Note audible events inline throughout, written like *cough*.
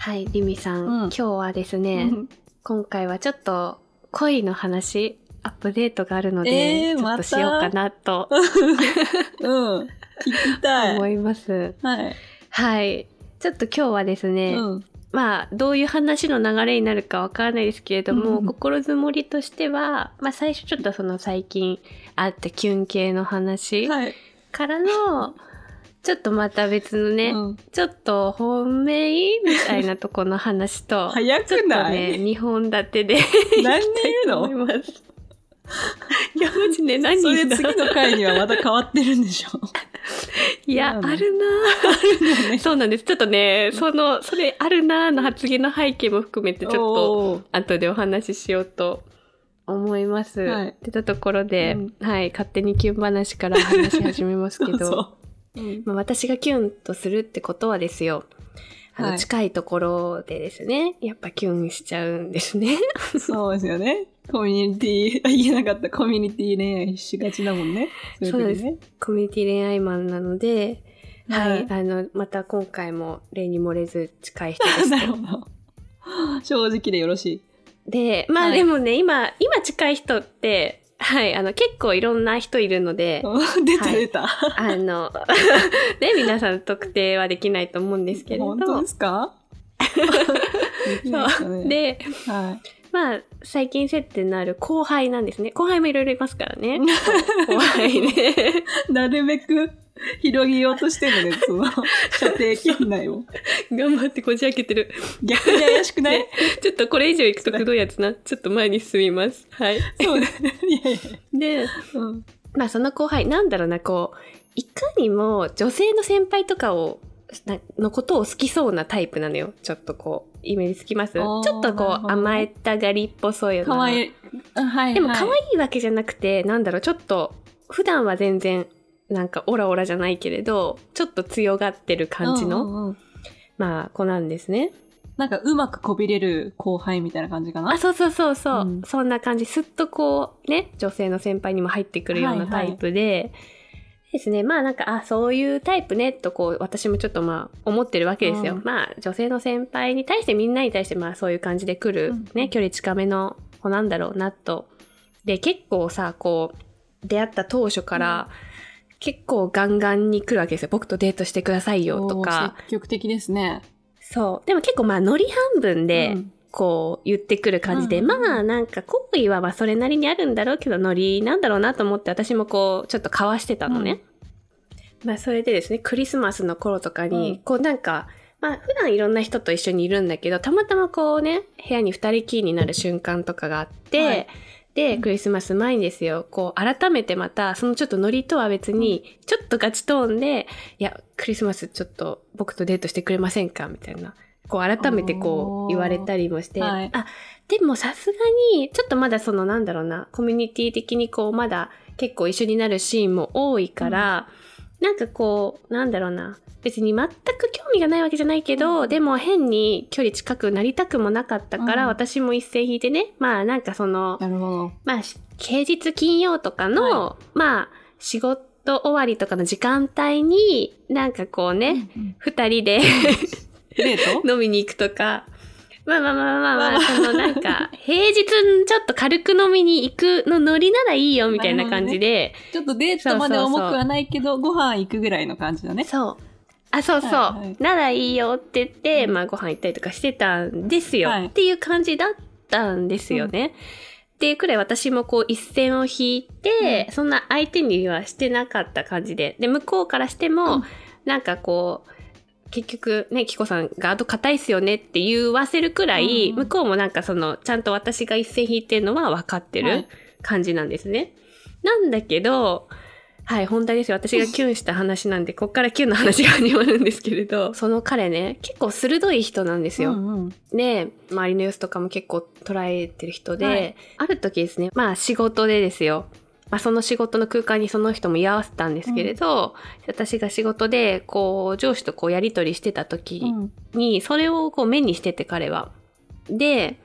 はい、リミさん、うん今日はですね、今回はちょっと恋の話、アップデートがあるので、えーちょっとしようかなと *laughs* うん。聞きたい。思います。はい。はい。ちょっと今日はですね、うん。まあ、どういう話の流れになるかわからないですけれども、うん心づもりとしては、まあ最初ちょっとその最近あったキュン系の話はい。からの、ちょっとまた別のね、うん。ちょっと本命？みたいなとこの話と、*laughs* 早ちょっとくない、ね、2本立てで *laughs* 何人いるの思います。いや、マジね、何それ次の回にはまた変わってるんでしょ *laughs* いや、そうなの？あるな。ぁそうなんです。ちょっとね、その、それあるなぁの発言の背景も含めて、ちょっと、後でお話ししようと思います。はい。ってたところで、うん。はい、勝手にキュン話から話し始めますけど、そううんまあ、私がキュンとするってことはですよ、あの、はい近いところでですね、やっぱキュンしちゃうんですね。そうですよね。コミュニティ、あ言えなかったコミュニティ恋愛しがちだもんね。そういう時ね。コミュニティ恋愛マンなので、は、はいいあの、また今回も例に漏れず近い人です *laughs* なるほど。正直でよろしい。で、まあはいでもね、今、今近い人って、はい、あの、結構いろんな人いるので、*laughs* 出たはい出た。あの、ね、皆さん特定はできないと思うんですけれど。本当ですか？できないですかねで、はい。まあ、最近接点のある後輩なんですね。後輩もいろいろいますからね。*laughs* 後輩ね。なるべく *laughs* 広げようとしてるのね、その、*laughs* 射程圏内を。頑張ってこじ開けてる。逆に怪しくない？ちょっとこれ以上行くとくどいやつな。ちょっと前に進みます。はい。そうね。*laughs* いやいや。で、うん。まあその後輩、なんだろうな、こう、いかにも女性の先輩とかを、なのことを好きそうなタイプなのよ。ちょっとこう、イメージつきます？ちょっとこう、甘えたがりっぽそうよな。かわいい。あはい。でも可愛はいいわけじゃなくて、なんだろう、ちょっと、普段は全然、なんかオラオラじゃないけれど、ちょっと強がってる感じの、うんうんうんまあ、子なんですね。なんかうまくこびれる後輩みたいな感じかな？あ、。そうそうそうそう。うんそんな感じ。すっとこう、ね、女性の先輩にも入ってくるようなタイプで、ですね。まあなんか、あ、そういうタイプね、とこう、私もちょっとまあ、思ってるわけですよ。うんまあ、女性の先輩に対してみんなに対してまあ、そういう感じで来る、うんね、距離近めの子なんだろうな、と。で、結構さ、こう、出会った当初から、結構ガンガンに来るわけですよ。僕とデートしてくださいよ、とか。積極的ですね。そう。でも結構まあ、ノリ半分で、うんこう言ってくる感じで、うんうんうんまあなんか好意はまあそれなりにあるんだろうけどノリなんだろうなと思って私もこうちょっと交わしてたのね。まあそれでですねクリスマスの頃とかに、うんこうなんかまあ普段いろんな人と一緒にいるんだけどたまたまこうね部屋に二人きりになる瞬間とかがあって、はいでクリスマス前にですよ。こう改めてまたそのちょっとノリとは別にちょっとガチトーンで「いやクリスマスちょっと僕とデートしてくれませんか?」みたいな。こう改めてこう言われたりもして、はい。あでもさすがにちょっとまだそのなんだろうなコミュニティ的にこうまだ結構一緒になるシーンも多いから、なんかこうなんだろうな。別に全く興味がないわけじゃないけど、うん。でも変に距離近くなりたくもなかったから、うん。私も一線引いてね。まあなんかそのなるほど。まあ、し平日金曜とかの、はまあ、仕事終わりとかの時間帯に、なんかこうね、二、人でデート？*laughs* 飲みに行くとか、まあまあまあまあまあ、まあそのなんか、*laughs* 平日ちょっと軽く飲みに行くのノリならいいよみたいな感じで、ちょっとデートまで重くはないけど、ご飯行くぐらいの感じだね。そう。あ、そうそう。はいはいならいいよって言って、まあご飯行ったりとかしてたんですよ。はいっていう感じだったんですよね。っていうくらい私もこう一線を引いて、そんな相手にはしてなかった感じで。で、向こうからしても、うんなんかこう、結局ね、キコさんガード硬いっすよねって言わせるくらい、うん向こうもなんかその、ちゃんと私が一線引いてるのは分かってるはい感じなんですね。なんだけど、はい、本題ですよ。私がキュンした話なんで、こっからキュンの話が始まるんですけれど、*laughs* その彼ね、結構鋭い人なんですよ。うんうんで、周りの様子とかも結構捉えてる人で、はいある時ですね、まあ仕事でですよ。まあその仕事の空間にその人も居合わせたんですけれど、私が仕事で、こう、上司とこうやりとりしてた時うんに、それをこう目にしてて彼は。で、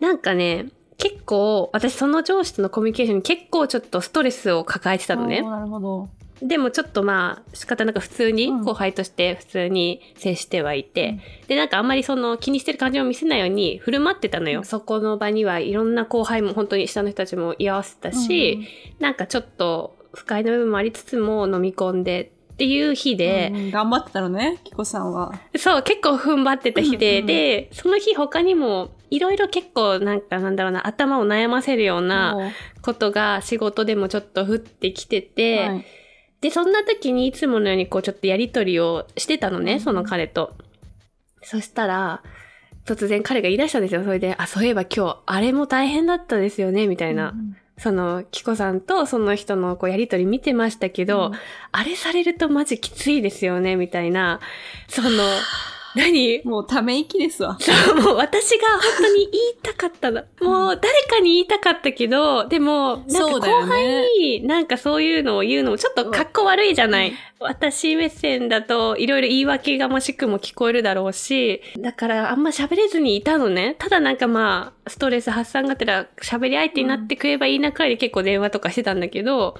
なんかね、結構、私その上司とのコミュニケーションに結構ちょっとストレスを抱えてたのね。なるほど。でもちょっとまあ仕方なく普通にうん。後輩として普通に接してはいて、でなんかあんまりその気にしてる感じを見せないように振る舞ってたのよ、うん。そこの場にはいろんな後輩も本当に下の人たちも居合わせたし、なんかちょっと不快な部分もありつつも飲み込んでっていう日で、うん頑張ってたのね、キコさんは。そう、結構踏ん張ってた日で、うんうんで、その日他にも、いろいろ結構なんかなんだろうな、頭を悩ませるようなもことが仕事でもちょっと降ってきてうて、はいで、そんな時にいつものようにこうちょっとやりとりをしてたのね、うんその彼と。そしたら、突然彼が言い出したんですよ。それで、あ、そういえば今日、あれも大変だったですよね、みたいな。うんその、キコさんとその人のこうやりとり見てましたけど、うんあれされるとマジきついですよね、みたいな。その、何？もうため息ですわ。そう、もう私が本当に言いたかったの。もう誰かに言いたかったけど、でも、なんか後輩ねになんかそういうのを言うのもちょっとかっこ悪いじゃない。私目線だといろいろ言い訳がましくも聞こえるだろうし、だからあんま喋れずにいたのね。ただなんかまあ、ストレス発散がてら喋り相手になってくればいい中で結構電話とかしてたんだけど、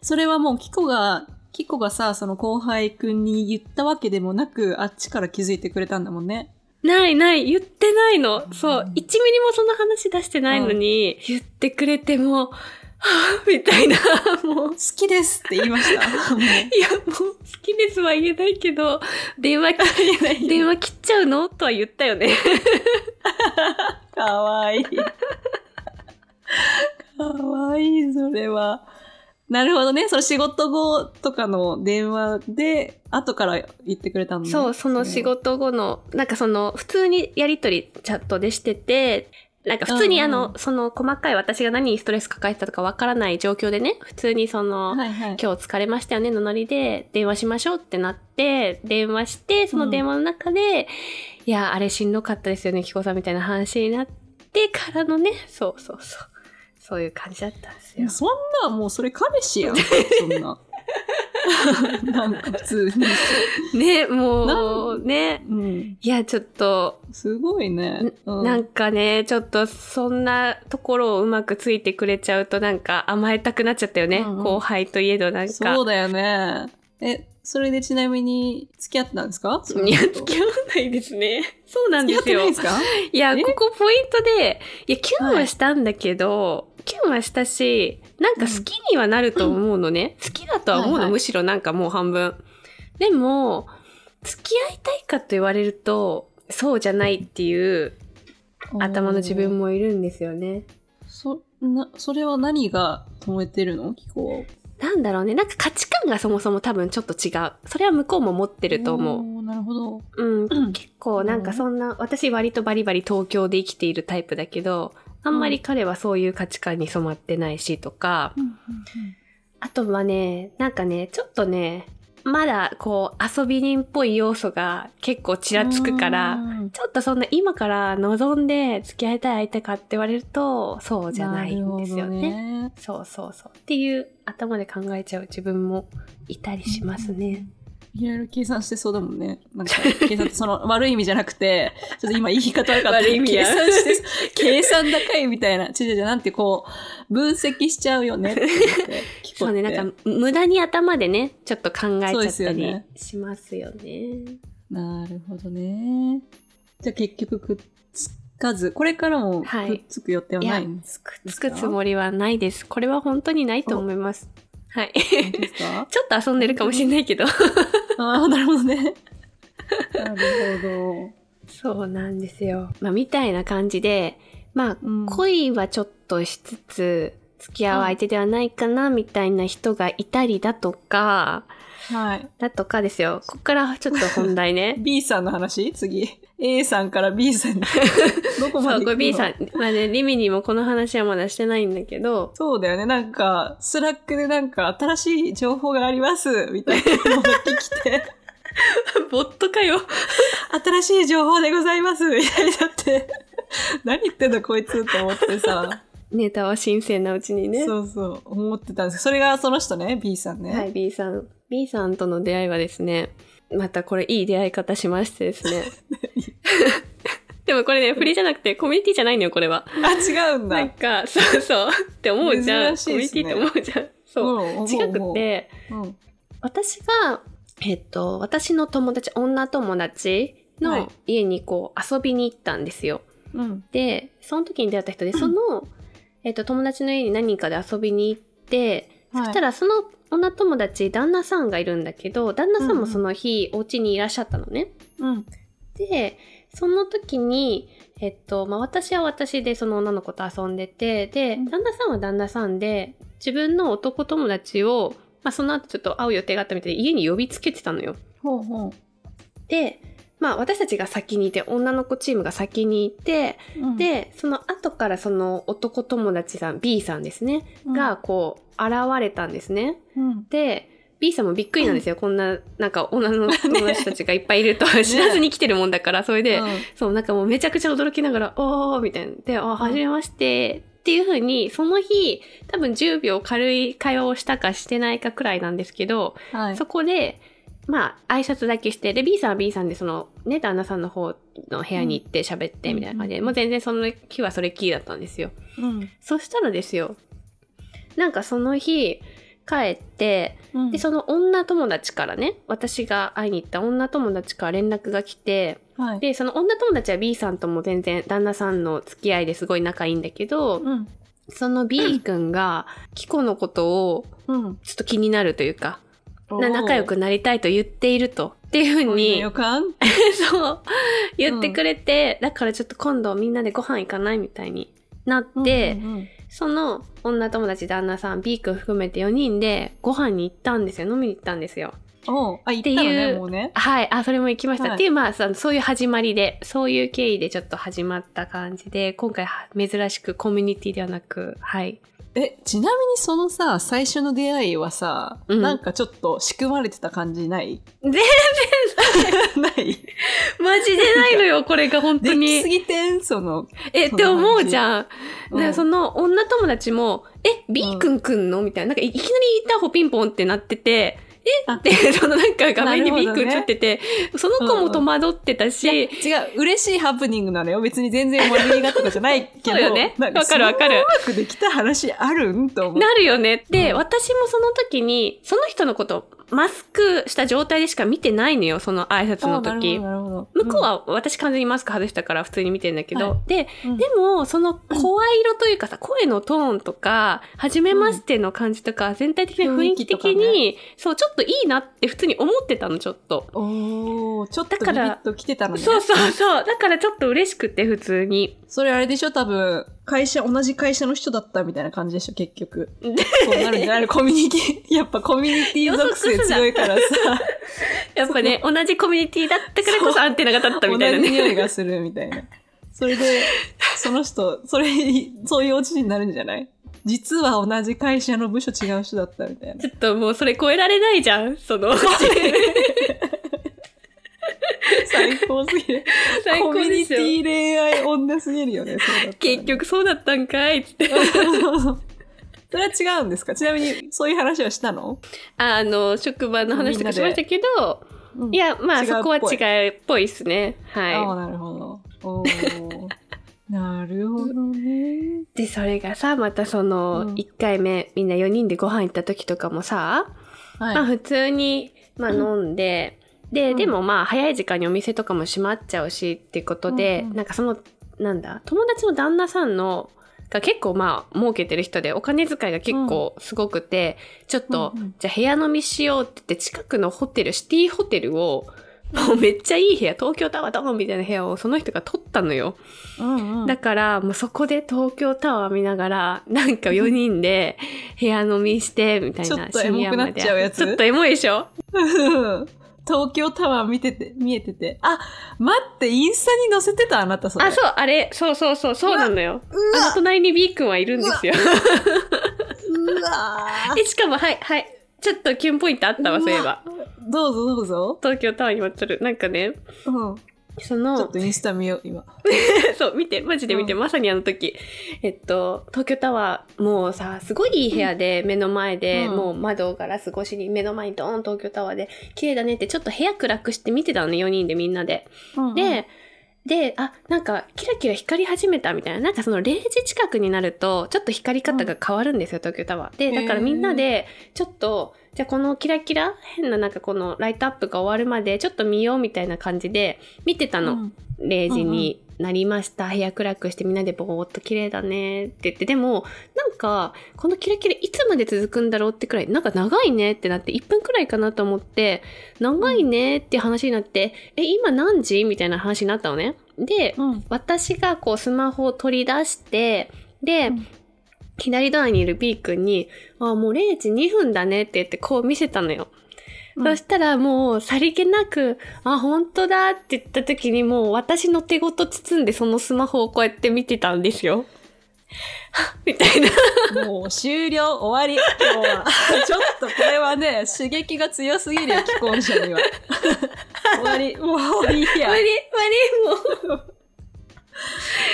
それはもうキコが、キコがさ、その後輩くんに言ったわけでもなく、あっちから気づいてくれたんだもんね。ないない、言ってないの。そう、1ミリもその話出してないのに、言ってくれても、はぁ、みたいな、*laughs* もう。好きですって言いました。*laughs* いや、もう、好きですは言えないけど、電話、*laughs* 電話切っちゃうの？とは言ったよね。かわいい。かわいい、それは。なるほどね。その仕事後とかの電話で、後から言ってくれたのね。そう、その仕事後の、なんかその、普通にやりとりチャットでしてて、なんか普通にあの、うんその細かい私が何にストレス抱えてたとかわからない状況でね、普通にその、はいはい。今日疲れましたよねのノリで電話しましょうってなって、電話して、その電話の中で、いや、あれしんどかったですよね、キコさんみたいな話になってからのね、そうそうそう。そういう感じだったんですよ。そんな、もうそれ彼氏やん。そんな。*laughs* なんか普通に。ね、もう、ね。うん。いや、ちょっと、すごいね。うなんかね、ちょっとそんなところをうまくついてくれちゃうとなんか甘えたくなっちゃったよね。うんうん後輩といえどなんか。そうだよね。え、それでちなみに付き合ってたんですか？いや、付き合わないですね。*laughs* そうなんですよ。付き合ってないすか？いや、え？ここポイントで、いや、キュンはしたんだけど、キュンはしたし、なんか好きにはなると思うのね。好きだとは思うの、はいはいむしろなんかもう半分。でも、付き合いたいかと言われると、そうじゃないっていう頭の自分もいるんですよね。そ、な、それは何が止めてるの？気候を。なんだろうね。なんか価値観がそもそも多分ちょっと違う。それは向こうも持ってると思う。なるほど。うん、うん結構なんかそんな、私割とバリバリ東京で生きているタイプだけど、あんまり彼はそういう価値観に染まってないしとか、あとはね、なんかね、ちょっとね、まだこう遊び人っぽい要素が結構ちらつくから、うんちょっとそんな今から望んで付き合いたい相手かって言われると、そうじゃないんですよね。ね。そうそうそう。っていう頭で考えちゃう自分もいたりしますね。いろいろ計算してそうだもんね。なんか、計算ってその悪い意味じゃなくて、ちょっと今言い方悪かった。悪い意味や計算して、計算高いみたいな。違う違う、なんてこう、分析しちゃうよねって思って。そうね、なんか無駄に頭でね、ちょっと考えちゃったりしますよね。なるほどね。じゃあ結局くっつかず、これからもはいくっつく予定はないんですか、くっつくつもりはないです。これは本当にないと思います。はい。*laughs* ちょっと遊んでるかもしれないけど。ああ、なるほどね。なるそうなんですよ。まあ、みたいな感じで、まあ、うん恋はちょっとしつつ、付き合う相手ではないかな、みたいな人がいたりだとか。はい。だとかですよ。ここからちょっと本題ね。*laughs* B さんの話？次。A さんから B さんに。*laughs* どこまそう、で行くの？これ B さん。まあね、リミにもこの話はまだしてないんだけど、そうだよね。なんか、 Slack でなんか、新しい情報があります、みたいなのが来て、*laughs* ボットかよ。新しい情報でございます、みたいになって、何言ってんだこいつと思ってさ、ネタは新鮮なうちにね。そうそう、思ってたんですそれがその人ね、B さんね。はい、B さん。B さんとの出会いはですね、またこれいい出会い方しましてですね。*laughs* *laughs* でもこれね、フリーじゃなくてコミュニティじゃないのよ、これは。あ、違うんだ。なんか、そうそう。って思うじゃん。ねコミュニティって思うじゃん。そう。うん違く、て、思うん私が、えっと、私の友達、女友達はいの家にこう遊びに行ったんですよ。うん。で、その時に出会った人で、その、えっと、友達の家に何人かで遊びに行って、そしたらその女友達、旦那さんがいるんだけど、旦那さんもその日、お家にいらっしゃったのね。うん。で、その時に、えっと、まあ、私は私でその女の子と遊んでて、で、うん旦那さんは旦那さんで、自分の男友達を、まあ、その後ちょっと会う予定があったみたいで、家に呼びつけてたのよ。ほうほで、まあ、私たちが先にいて、女の子チームが先にいて、う。うん、で、その後からその男友達さん、B さんですね、うんが、こう、現れたんですね。うん。で、B さんもびっくりなんですよ。こんな、なんか女の友達たちがいっぱいいるとは *laughs* 知らずに来てるもんだから、それで、うんそう、なんかもうめちゃくちゃ驚きながら、おーみたいな。で、あ、はじめまして。っていう風に、その日、多分10秒軽い会話をしたかしてないかくらいなんですけど、はい。そこで、まあ、挨拶だけして、で、B さんは B さんで、その、ね、旦那さんの方の部屋に行って喋って、みたいな感じで、うんもう全然その日はそれっきりだったんですよ。うん。そしたらですよ、なんかその日、帰って、うんで、その女友達からね、私が会いに行った女友達から連絡が来て、はい。で、その女友達は B さんとも全然旦那さんの付き合いですごい仲いいんだけど、うん。その B 君がキコのことをうん。ちょっと気になるというか、仲良くなりたいと言っていると。っていうふうに予、感？*laughs* そう、言ってくれて、だからちょっと今度みんなでご飯行かないみたいになって、うんうんその女友達旦那さん B 君含めて4人でご飯に行ったんですよ。飲みに行ったんですよ。おうあ、行ったのね、うもうね。はい。あ、それも行きました。はいっていう、まあ、そそういう始まりで、そういう経緯でちょっと始まった感じで、今回は珍しくコミュニティではなく、はい。え、ちなみにそのさ、最初の出会いはさ、うん。なんかちょっと仕組まれてた感じない？全 *laughs* ない。マジでないのよ、これが本当できにす。ぎてん？その、え、って思うじゃん。うん。でその女友達も、え、B 君くんの？みたいな。なんかいきなりインターホピンポンってなってて、え？あって、*laughs* そのなんか画面にな B るほどね君映ってて、その子も戸惑ってたし、違う、嬉しいハプニングなのよ。別に全然悪気がとかじゃないけど。*laughs* そうよねわかるわかるうまくできた話あるんと思う。なるよね。で、うん私もその時に、その人のこと、マスクした状態でしか見てないのよ、その挨拶の時。向こうは私完全にマスク外したから普通に見てんだけど、はで、うん、でも、その声色というかさ、声のトーンとか、初めましての感じとか、全体的な雰囲気的に、気そう、ちょっといいなって普通に思ってたの、ちょっと。おー、ちょっとビビだからッと来てたのね。そうそうそう。だからちょっと嬉しくて、普通に。それあれでしょ多分、会社、同じ会社の人だったみたいな感じでしょ結局。そうなるんじゃない？のコミュニティ、*laughs* やっぱコミュニティ属性強いからさ、やっぱね、同じコミュニティだったからこそアンテナが立ったみたいなね。同じ匂いがするみたいな。それで、その人、それ、そういうオチになるんじゃない？実は同じ会社の部署違う人だったみたいな。ちょっともうそれ超えられないじゃん、その。*laughs* *laughs* 最高すぎる。最高コミュ。ニティ恋愛女すぎるよね、結。局そうだったんかいっつって。*laughs* それは違うんですか？ちなみに、そういう話はしたの、あの、職場の話とかしましたけど、うんいや、まあそこは違いっぽいっすね。ああ、はなるほど。おー *laughs* なるほどね。い。で、それがさ、またその、うん1回目、みんな4人でご飯行った時とかもさ、はい。まあ普通に、まあ飲んで、で、うん。でもまあ早い時間にお店とかも閉まっちゃうしってことで、うんうん。なんかその、なんだ、友達の旦那さんの、が結構まあ儲けてる人でお金遣いが結構すごくて、ちょっと、うんうん。じゃあ部屋飲みしようって言って近くのホテル、シティホテルを、もうめっちゃいい部屋、東京タワードーンみたいな部屋をその人が取ったのよ。うんうん。だから、もうそこで東京タワー見ながら、なんか4人で *laughs* 部屋飲みして、みたいな。ちょっとエモくなっちゃうやつ？ちょっとエモいでしょ？東京タワー見てて、見えてて。あ、待って、インスタに載せてたあなたそれ。あ、そう、あれ、そうそうそう、そうなのよ。うあの隣に B 君はいるんですよ。うわえ、しかも、はい、はい。ちょっとキュンポイントあったわ、そういえば。どうぞどうぞ。東京タワーにまつる。なんかね、うん。そちょっのと、インスタ見よう、今。*laughs* そう、見て、マジで見て、うん。まさにあの時、えっと、東京タワー、もうさ、すごいいい部屋で、目の前で、うん。もう窓ガラス越しに目の前にドーン東京タワーで、綺麗だねって、ちょっと部屋暗くして見てたのね、4人でみんなで。うんうん、で、で、あ、なんかキラキラ光り始めたみたいな。なんかその0時近くになると、ちょっと光り方が変わるんですよ、東京タワー。で、だからみんなで、ちょっと、じゃあこのキラキラ変ななんかこのライトアップが終わるまでちょっと見ようみたいな感じで見てたの。うん0時になりました。部屋暗くしてみんなでぼーっと綺麗だねって言って。でも、なんか、このキラキラいつまで続くんだろうってくらい、なんか長いねってなって、1分くらいかなと思って、長いねって話になって、え、今何時？みたいな話になったのね。で、うん。私がこうスマホを取り出して、で、うん左隣にいる B 君に、あ、もう0時2分だねって言ってこう見せたのよ。そしたらもうさりげなく、あ、本当だって言った時にもう私の手ごと包んでそのスマホをこうやって見てたんですよ。*laughs* みたいな。もう終了終わり。今日は。*laughs* ちょっとこれはね、刺激が強すぎるよ、既婚者には。*laughs* 終わり。もういいや無。理、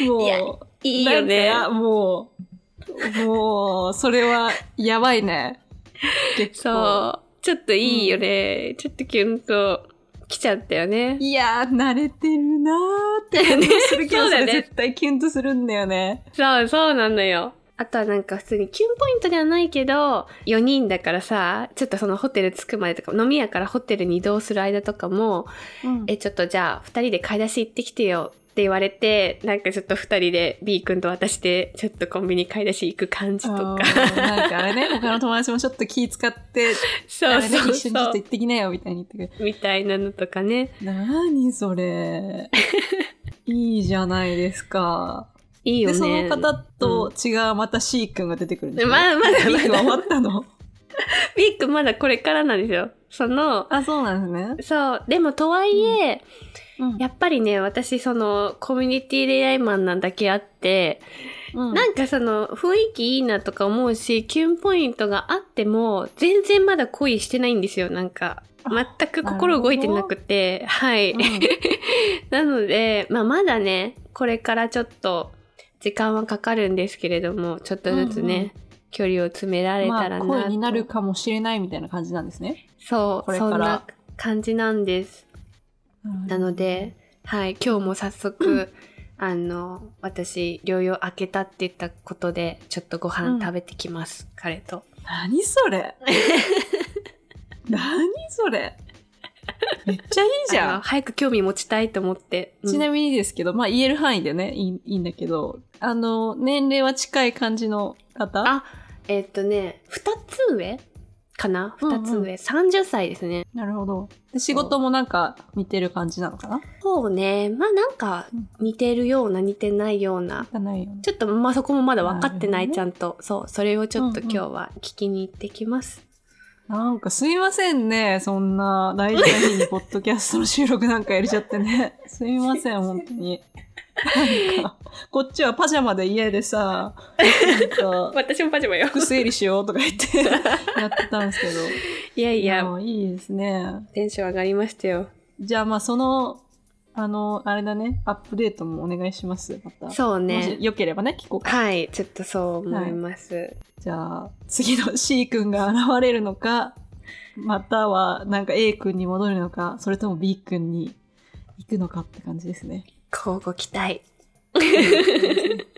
無理、もう。いやもう。いいよね。もう、もう、それはやばいね。結構。そう。ちょっといいよね。ちょっとキュンと来ちゃったよね。いやー、慣れてるなーって感じがするけど、ねそれ絶対キュンとするんだよね。そう、そうなのよ。あとはなんか普通にキュンポイントではないけど、4人だからさ、ちょっとそのホテル着くまでとか、飲み屋からホテルに移動する間とかも、うんえ、ちょっとじゃあ2人で買い出し行ってきてよって言われて、なんかちょっと2人で B 君と私でちょっとコンビニ買い出し行く感じとか。なんかあれね、*laughs* 他の友達もちょっと気使って、そうそうそう一緒にちょっと行。ってきなよみたいに言ってくる。みたいなのとかね。なーにそれ。*laughs* いいじゃないですか。で、いいよね。その方と違うまた C 君が出てくるんですよ。まだまだまだ君終わったの？*laughs* B 君まだこれからなんですよ。その、あ、そうなんですね。そう。でもとはいえ、うんやっぱりね、私そのコミュニティ恋愛マンなんだけあって、うんなんかその雰囲気いいなとか思うし、キュンポイントがあっても、全然まだ恋してないんですよ、なんか。全く心動いてなくて、はい。うん *laughs* なので、まあまだね、これからちょっと時間はかかるんですけれども、ちょっとずつね、うんうん距離を詰められたらなと、まあ、恋になるかもしれないみたいな感じなんですね。そう、そんな感じなんです。なので、はい、今日も早速、あの、私、療養明けたって言ったことで、ちょっとごうん飯食べてきます、彼と。何それ？*laughs* 何それ？めっちゃいいじゃん。早く興味持ちたいと思って。うんちなみにですけど、まあ言える範囲でね、いいいいんだけど、あの、年齢は近い感じの方？あ、えっとね、二つ上かな？うんうん二つ上。30歳ですね。なるほど。で仕事もなんか似てる感じなのかな？そうね。まあなんかうん、似てるような、似てないような。じゃないよね。ちょっと、まあそこもまだ分かってない、ねちゃんと。そう、それをちょっとうんうん今日は聞きに行ってきます。なんかすいませんね。そんな大事な日にポッドキャストの収録なんかやれちゃってね。*laughs* すいません、本当に。なんか、こっちはパジャマで家でさ、*laughs* 私もパジャマよ。服整理しようとか言って *laughs* やってたんですけど。いやいや、もういいですね。テンション上がりましたよ。じゃあまあその、あの、あれだね、アップデートもお願いします。また。そうもしね。よければね、聞こうか。はい、ちょっとそう思います。じゃあ、次の C 君が現れるのか、またはなんか A 君に戻るのか、それとも B 君に行くのかって感じですね。交互期待。*laughs*